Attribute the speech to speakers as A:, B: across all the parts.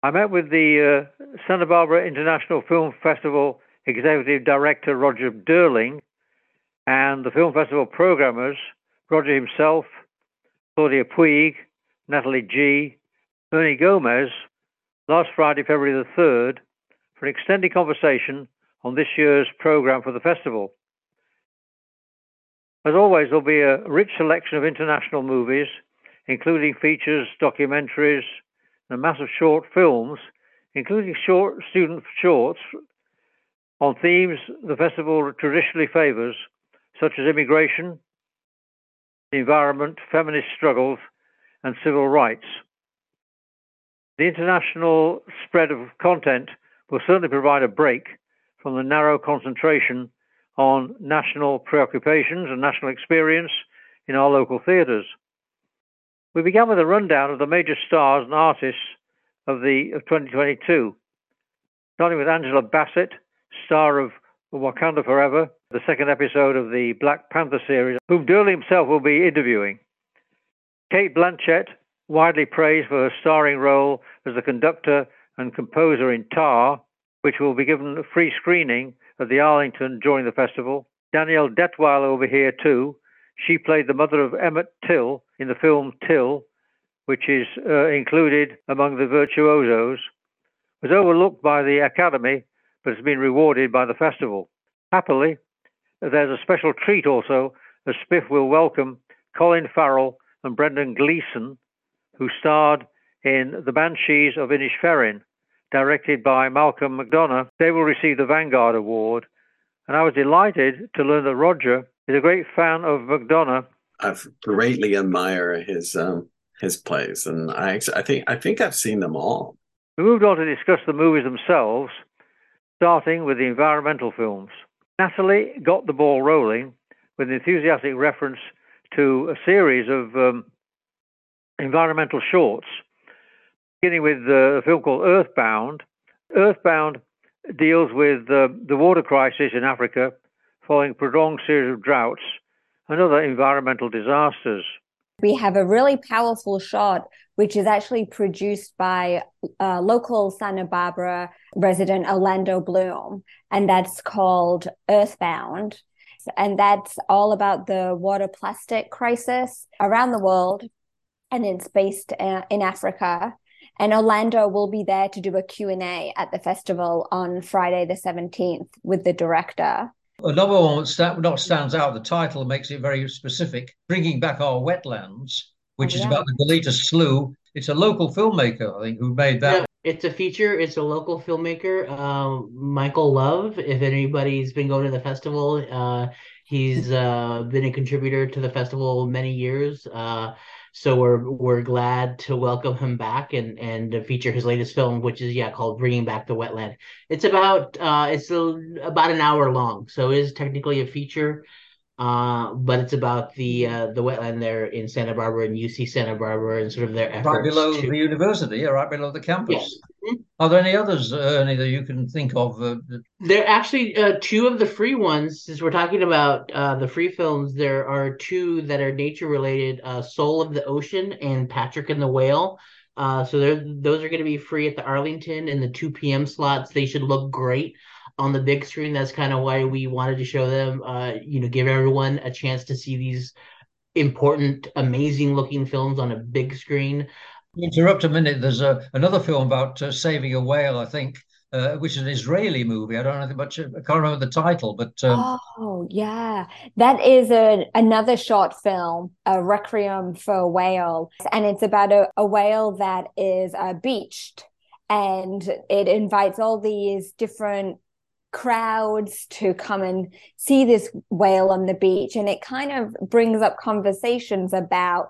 A: I met with the uh, Santa Barbara International Film Festival Executive Director Roger Durling and the Film Festival programmers, Roger himself, Claudia Puig, Natalie G., Ernie Gomez, last Friday, February the 3rd, for an extended conversation on this year's program for the festival. As always, there'll be a rich selection of international movies, including features, documentaries, and a mass of short films, including short student shorts on themes the festival traditionally favors, such as immigration, the environment, feminist struggles, and civil rights. The international spread of content will certainly provide a break from the narrow concentration on national preoccupations and national experience in our local theatres. We began with a rundown of the major stars and artists of the of 2022, starting with Angela Bassett, star of Wakanda Forever, the second episode of the Black Panther series, whom Durling himself will be interviewing. Cate Blanchett, widely praised for her starring role as the conductor and composer in Tar, which will be given a free screening at the Arlington during the festival. Danielle Deadwyler will be here too. She played the mother of Emmett Till in the film Till, which is uh, included among the virtuosos, was overlooked by the Academy but has been rewarded by the festival. Happily, there's a special treat also as SBIFF will welcome Colin Farrell and Brendan Gleeson, who starred in The Banshees of Inisherin, directed by Malcolm McDonagh. They will receive the Vanguard Award, and I was delighted to learn that Roger is a great fan of McDonagh.
B: I greatly admire his um, his plays, and I I think I think I've seen them all.
A: We moved on to discuss the movies themselves, starting with the environmental films. Natalie got the ball rolling with an enthusiastic reference to a series of um, environmental shorts, beginning with uh, a film called Earthbound. Earthbound deals with uh, the water crisis in Africa following a prolonged series of droughts and other environmental disasters.
C: We have a really powerful shot, which is actually produced by uh, local Santa Barbara resident Orlando Bloom, and that's called Earthbound. And that's all about the water plastic crisis around the world. And it's based uh, in Africa. And Orlando will be there to do a Q&A at the festival on Friday the 17th with the director.
D: Another one that not stands out, the title makes it very specific, Bringing Back Our Wetlands, which oh, yeah. is about the Goleta Slough. It's a local filmmaker, I think, who made that.
E: Yeah, it's a feature. It's a local filmmaker, um, Michael Love. If anybody's been going to the festival, uh, he's uh, been a contributor to the festival many years. So we're we're glad to welcome him back and and feature his latest film, which is yeah called Bringing Back the Wetland. It's about uh, it's a, about an hour long, so it is technically a feature. Uh, but it's about the uh, the wetland there in Santa Barbara and UC Santa Barbara and sort of their efforts.
D: Right below to... the university, yeah, right below the campus. Yeah. Are there any others, Ernie, that you can think of? Uh,
E: are actually uh, two of the free ones. Since we're talking about uh, the free films, there are two that are nature related: uh, Soul of the Ocean and Patrick and the Whale. Uh, so those are going to be free at the Arlington in the 2 p.m. slots. They should look great on the big screen. That's kind of why we wanted to show them, uh, you know, give everyone a chance to see these important, amazing looking films on a big screen.
D: Interrupt a minute. There's a, another film about uh, saving a whale, I think, uh, which is an Israeli movie. I don't know much. I can't remember the title, but
C: um... oh yeah, that is a another short film, a Requiem for a Whale, and it's about a, a whale that is uh, beached, and it invites all these different crowds to come and see this whale on the beach and it kind of brings up conversations about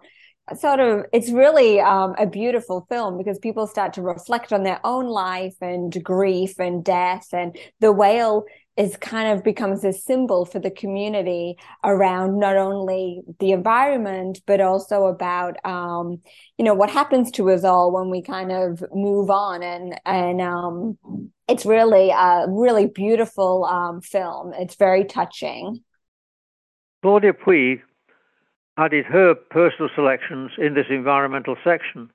C: sort of it's really um, a beautiful film because people start to reflect on their own life and grief and death and the whale is kind of becomes a symbol for the community around not only the environment but also about um, you know what happens to us all when we kind of move on. And and um, it's really a really beautiful um, film. It's very touching.
A: Claudia puig added her personal selections in this environmental section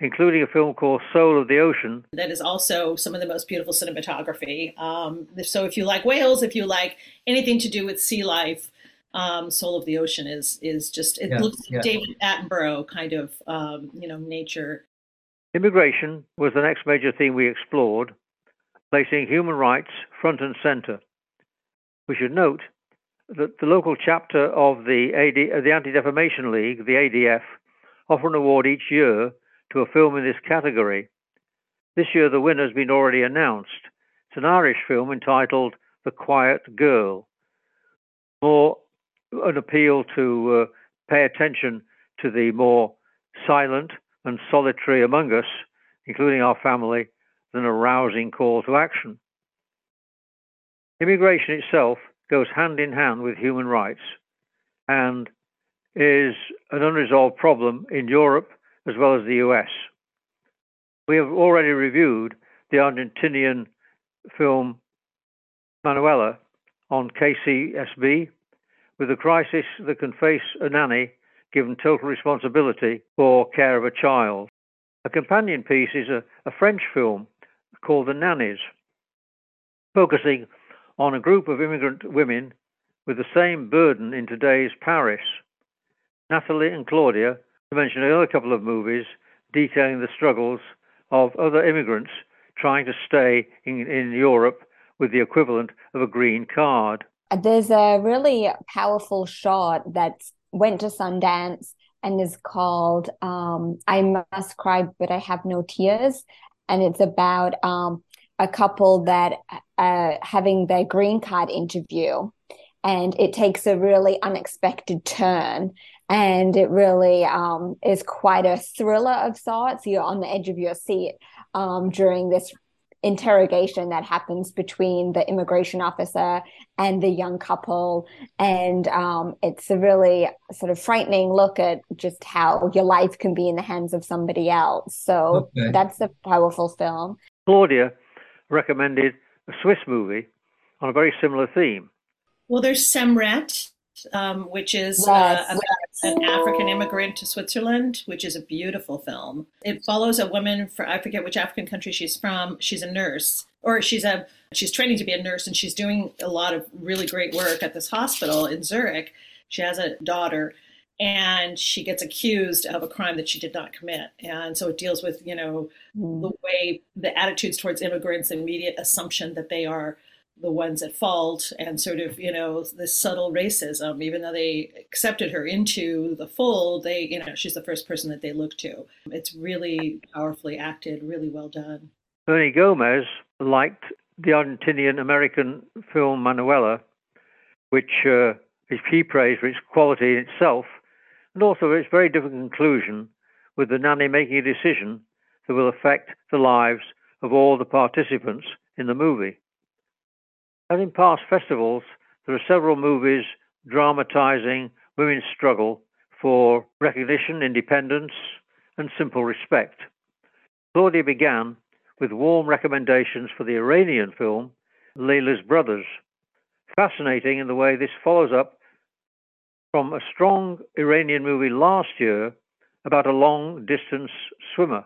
A: including a film called Soul of the Ocean.
F: That is also some of the most beautiful cinematography. Um, so if you like whales, if you like anything to do with sea life, um, Soul of the Ocean is is just it yeah, looks yeah. David Attenborough kind of um, you know nature.
A: Immigration was the next major theme we explored, placing human rights front and center. We should note that the local chapter of the AD, the Anti Defamation League, the ADF, offer an award each year to a film in this category. This year, the winner has been already announced. It's an Irish film entitled The Quiet Girl. More an appeal to uh, pay attention to the more silent and solitary among us, including our family, than a rousing call to action. Immigration itself goes hand in hand with human rights and is an unresolved problem in Europe as well as the US. We have already reviewed the Argentinian film Manuela on KCSB with a crisis that can face a nanny given total responsibility for care of a child. A companion piece is a, a French film called The Nannies, focusing on a group of immigrant women with the same burden in today's Paris. Natalie and Claudia mention another couple of movies detailing the struggles of other immigrants trying to stay in, in Europe with the equivalent of a green card.
C: There's a really powerful shot that went to Sundance and is called um, I Must Cry, but I Have No Tears. And it's about um, a couple that are having their green card interview. And it takes a really unexpected turn. And it really um, is quite a thriller of sorts. You're on the edge of your seat um, during this interrogation that happens between the immigration officer and the young couple. And um, it's a really sort of frightening look at just how your life can be in the hands of somebody else. So okay. that's a powerful film.
A: Claudia recommended a Swiss movie on a very similar theme.
F: Well, there's Semret, um, which is uh, yes. uh, an African immigrant to Switzerland, which is a beautiful film. It follows a woman for I forget which African country she's from. She's a nurse, or she's a she's training to be a nurse, and she's doing a lot of really great work at this hospital in Zurich. She has a daughter, and she gets accused of a crime that she did not commit, and so it deals with you know mm. the way the attitudes towards immigrants, and immediate assumption that they are the ones at fault and sort of you know this subtle racism. Even though they accepted her into the fold they you know she's the first person that they look to. It's really powerfully acted really well done.
A: Bernie gomez liked the argentinian american film manuela which uh, he praised for its quality in itself and also its very different conclusion with the nanny making a decision that will affect the lives of all the participants in the movie as in past festivals, there are several movies dramatizing women's struggle for recognition, independence, and simple respect. Claudia began with warm recommendations for the Iranian film Leila's Brothers. Fascinating in the way this follows up from a strong Iranian movie last year about a long distance swimmer,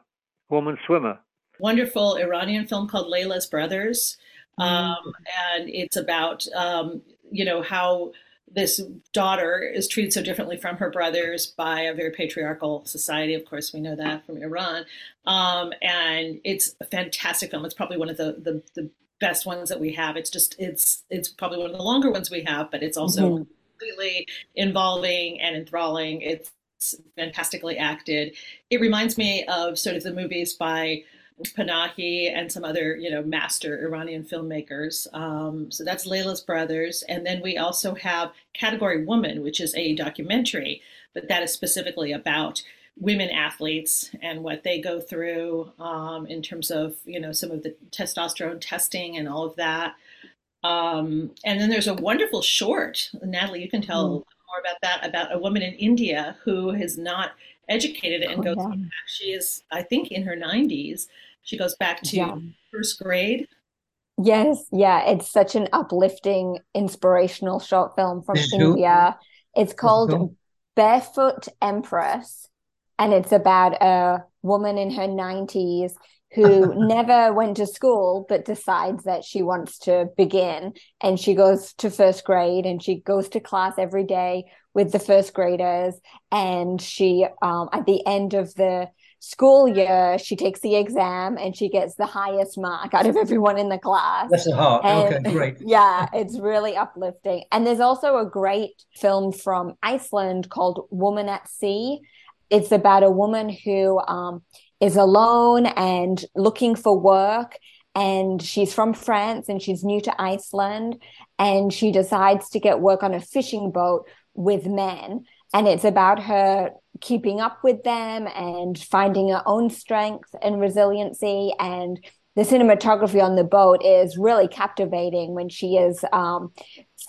A: woman swimmer.
F: Wonderful Iranian film called Leila's Brothers Mm-hmm. Um, and it's about, um, you know, how this daughter is treated so differently from her brothers by a very patriarchal society. Of course, we know that from Iran. Um, and it's a fantastic film. It's probably one of the, the, the, best ones that we have. It's just, it's, it's probably one of the longer ones we have, but it's also mm-hmm. Completely involving and enthralling. It's fantastically acted. It reminds me of sort of the movies by Panahi and some other, you know, master Iranian filmmakers. Um, so that's Leila's Brothers. And then we also have Category Woman, which is a documentary, but that is specifically about women athletes and what they go through um, in terms of, you know, some of the testosterone testing and all of that. Um, and then there's a wonderful short, Natalie, you can tell mm. more about that, about a woman in India who is not educated and oh, goes yeah. she is i think in her 90s she goes back to yeah. first grade.
C: Yes, yeah, it's such an uplifting, inspirational short film from India. It's called Barefoot Empress, and it's about a woman in her 90s who never went to school but decides that she wants to begin. And she goes to first grade and she goes to class every day with the first graders. And she um, at the end of the school year she takes the exam and she gets the highest mark out of everyone in the class.
D: That's a heart. And, okay great.
C: yeah it's really uplifting. And there's also a great film from iceland called woman at sea. It's about a woman who um, is alone and looking for work and she's from France and she's new to Iceland and she decides to get work on a fishing boat with men. And it's about her keeping up with them and finding her own strength and resiliency. And the cinematography on the boat is really captivating when she is um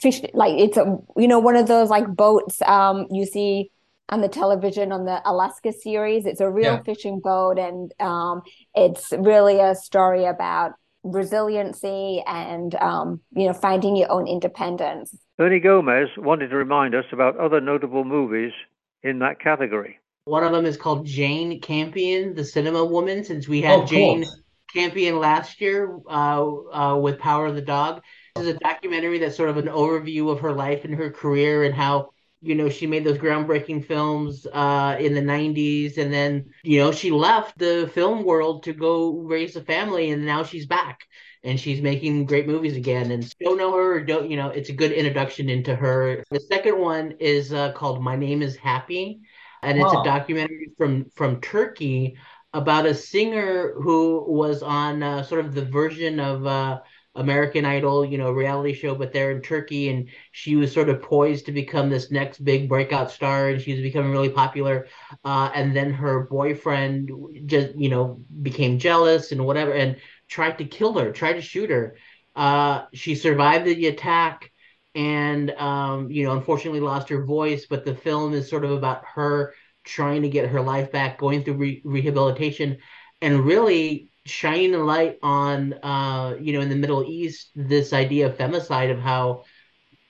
C: fish like it's a you know one of those like boats um you see on the television on the Alaska series. It's a real yeah. fishing boat, and um, it's really a story about resiliency and um, you know finding your own independence.
A: Ernie Gomez wanted to remind us about other notable movies in that category.
E: One of them is called Jane Campion, the Cinema Woman. Since we had oh, Jane Campion last year uh, uh, with Power of the Dog, this is a documentary that's sort of an overview of her life and her career and how you know she made those groundbreaking films uh, in the 90s and then you know she left the film world to go raise a family and now she's back and she's making great movies again and don't know her or don't you know it's a good introduction into her. The second one is uh, called my name is happy and it's a documentary from from turkey about a singer who was on uh, sort of the version of uh, American Idol, you know, reality show, but they're in Turkey, and she was sort of poised to become this next big breakout star, and she was becoming really popular. Uh, and then her boyfriend just, you know, became jealous and whatever, and tried to kill her, tried to shoot her. Uh, she survived the attack, and um, you know, unfortunately lost her voice. But the film is sort of about her trying to get her life back, going through re- rehabilitation, and really shining a light on uh you know in the middle east this idea of femicide of how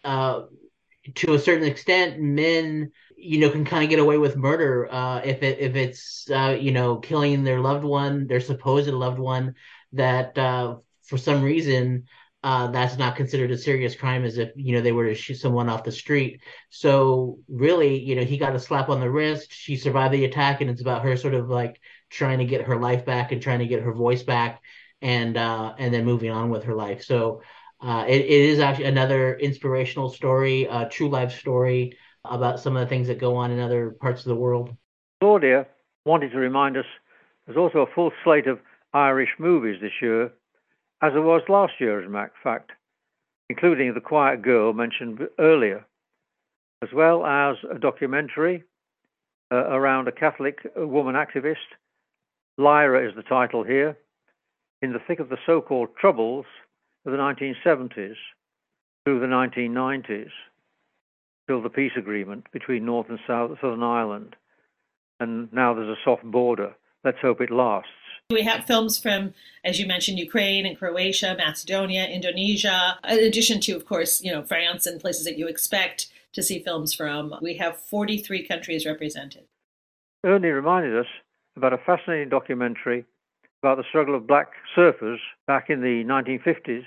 E: uh to a certain extent men you know can kind of get away with murder uh if it if it's uh you know killing their loved one their supposed loved one that uh for some reason uh, that's not considered a serious crime as if you know they were to shoot someone off the street. So really, you know, he got a slap on the wrist. She survived the attack, and it's about her sort of like trying to get her life back and trying to get her voice back and uh, and then moving on with her life. So uh, it, it is actually another inspirational story, a true life story about some of the things that go on in other parts of the world.
A: Claudia wanted to remind us there's also a full slate of Irish movies this year, as there was last year, as a matter of fact, including The Quiet Girl mentioned earlier, as well as a documentary uh, around a Catholic woman activist Lyra is the title here. In the thick of the so called Troubles of the 1970s through the 1990s, till the peace agreement between North and South Southern Ireland. And now there's a soft border. Let's hope it lasts.
F: We have films from, as you mentioned, Ukraine and Croatia, Macedonia, Indonesia, in addition to, of course, you know, France and places that you expect to see films from. We have 43 countries represented.
A: Ernie reminded us about a fascinating documentary about the struggle of black surfers back in the 1950s.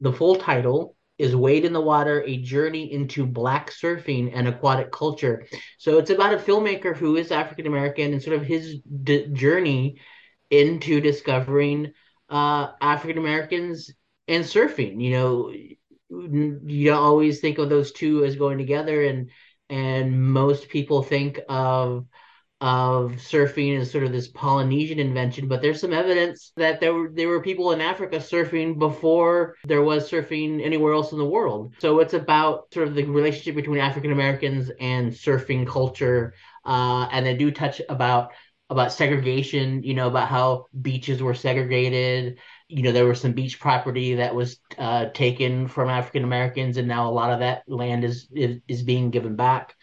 E: The full title is Wade in the Water A Journey into Black Surfing and Aquatic Culture. So it's about a filmmaker who is African American and sort of his d- journey into discovering uh, African Americans and surfing. You know, you don't always think of those two as going together, and and most people think of of surfing as sort of this Polynesian invention, but there's some evidence that there were there were people in Africa surfing before there was surfing anywhere else in the world. So it's about sort of the relationship between African Americans and surfing culture, uh, and they do touch about about segregation. You know about how beaches were segregated. You know there was some beach property that was uh, taken from African Americans, and now a lot of that land is is, is being given back.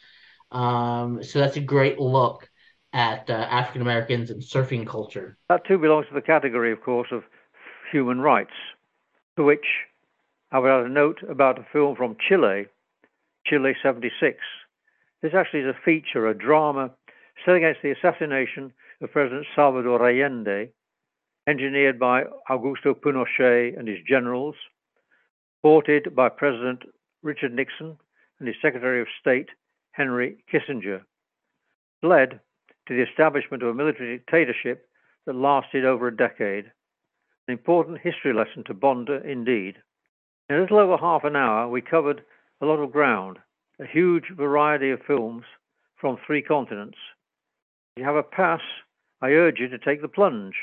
E: Um, so that's a great look at uh, African Americans and surfing culture.
A: That too belongs to the category, of course, of human rights, to which I would add a note about a film from Chile, Chile 76. This actually is a feature, a drama set against the assassination of President Salvador Allende, engineered by Augusto Pinochet and his generals, supported by President Richard Nixon and his Secretary of State, Henry Kissinger, led to the establishment of a military dictatorship that lasted over a decade. An important history lesson to Bonda, indeed. In a little over half an hour, we covered a lot of ground, a huge variety of films from three continents. If you have a pass, I urge you to take the plunge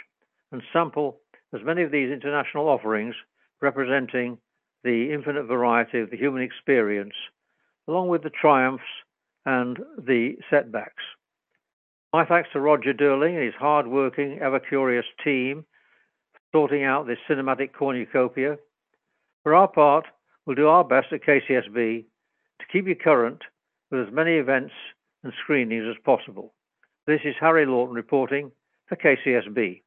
A: and sample as many of these international offerings representing the infinite variety of the human experience, along with the triumphs and the setbacks. My thanks to Roger Durling and his hard-working, ever-curious team for sorting out this cinematic cornucopia. For our part, we'll do our best at KCSB to keep you current with as many events and screenings as possible. This is Harry Lawton reporting for KCSB.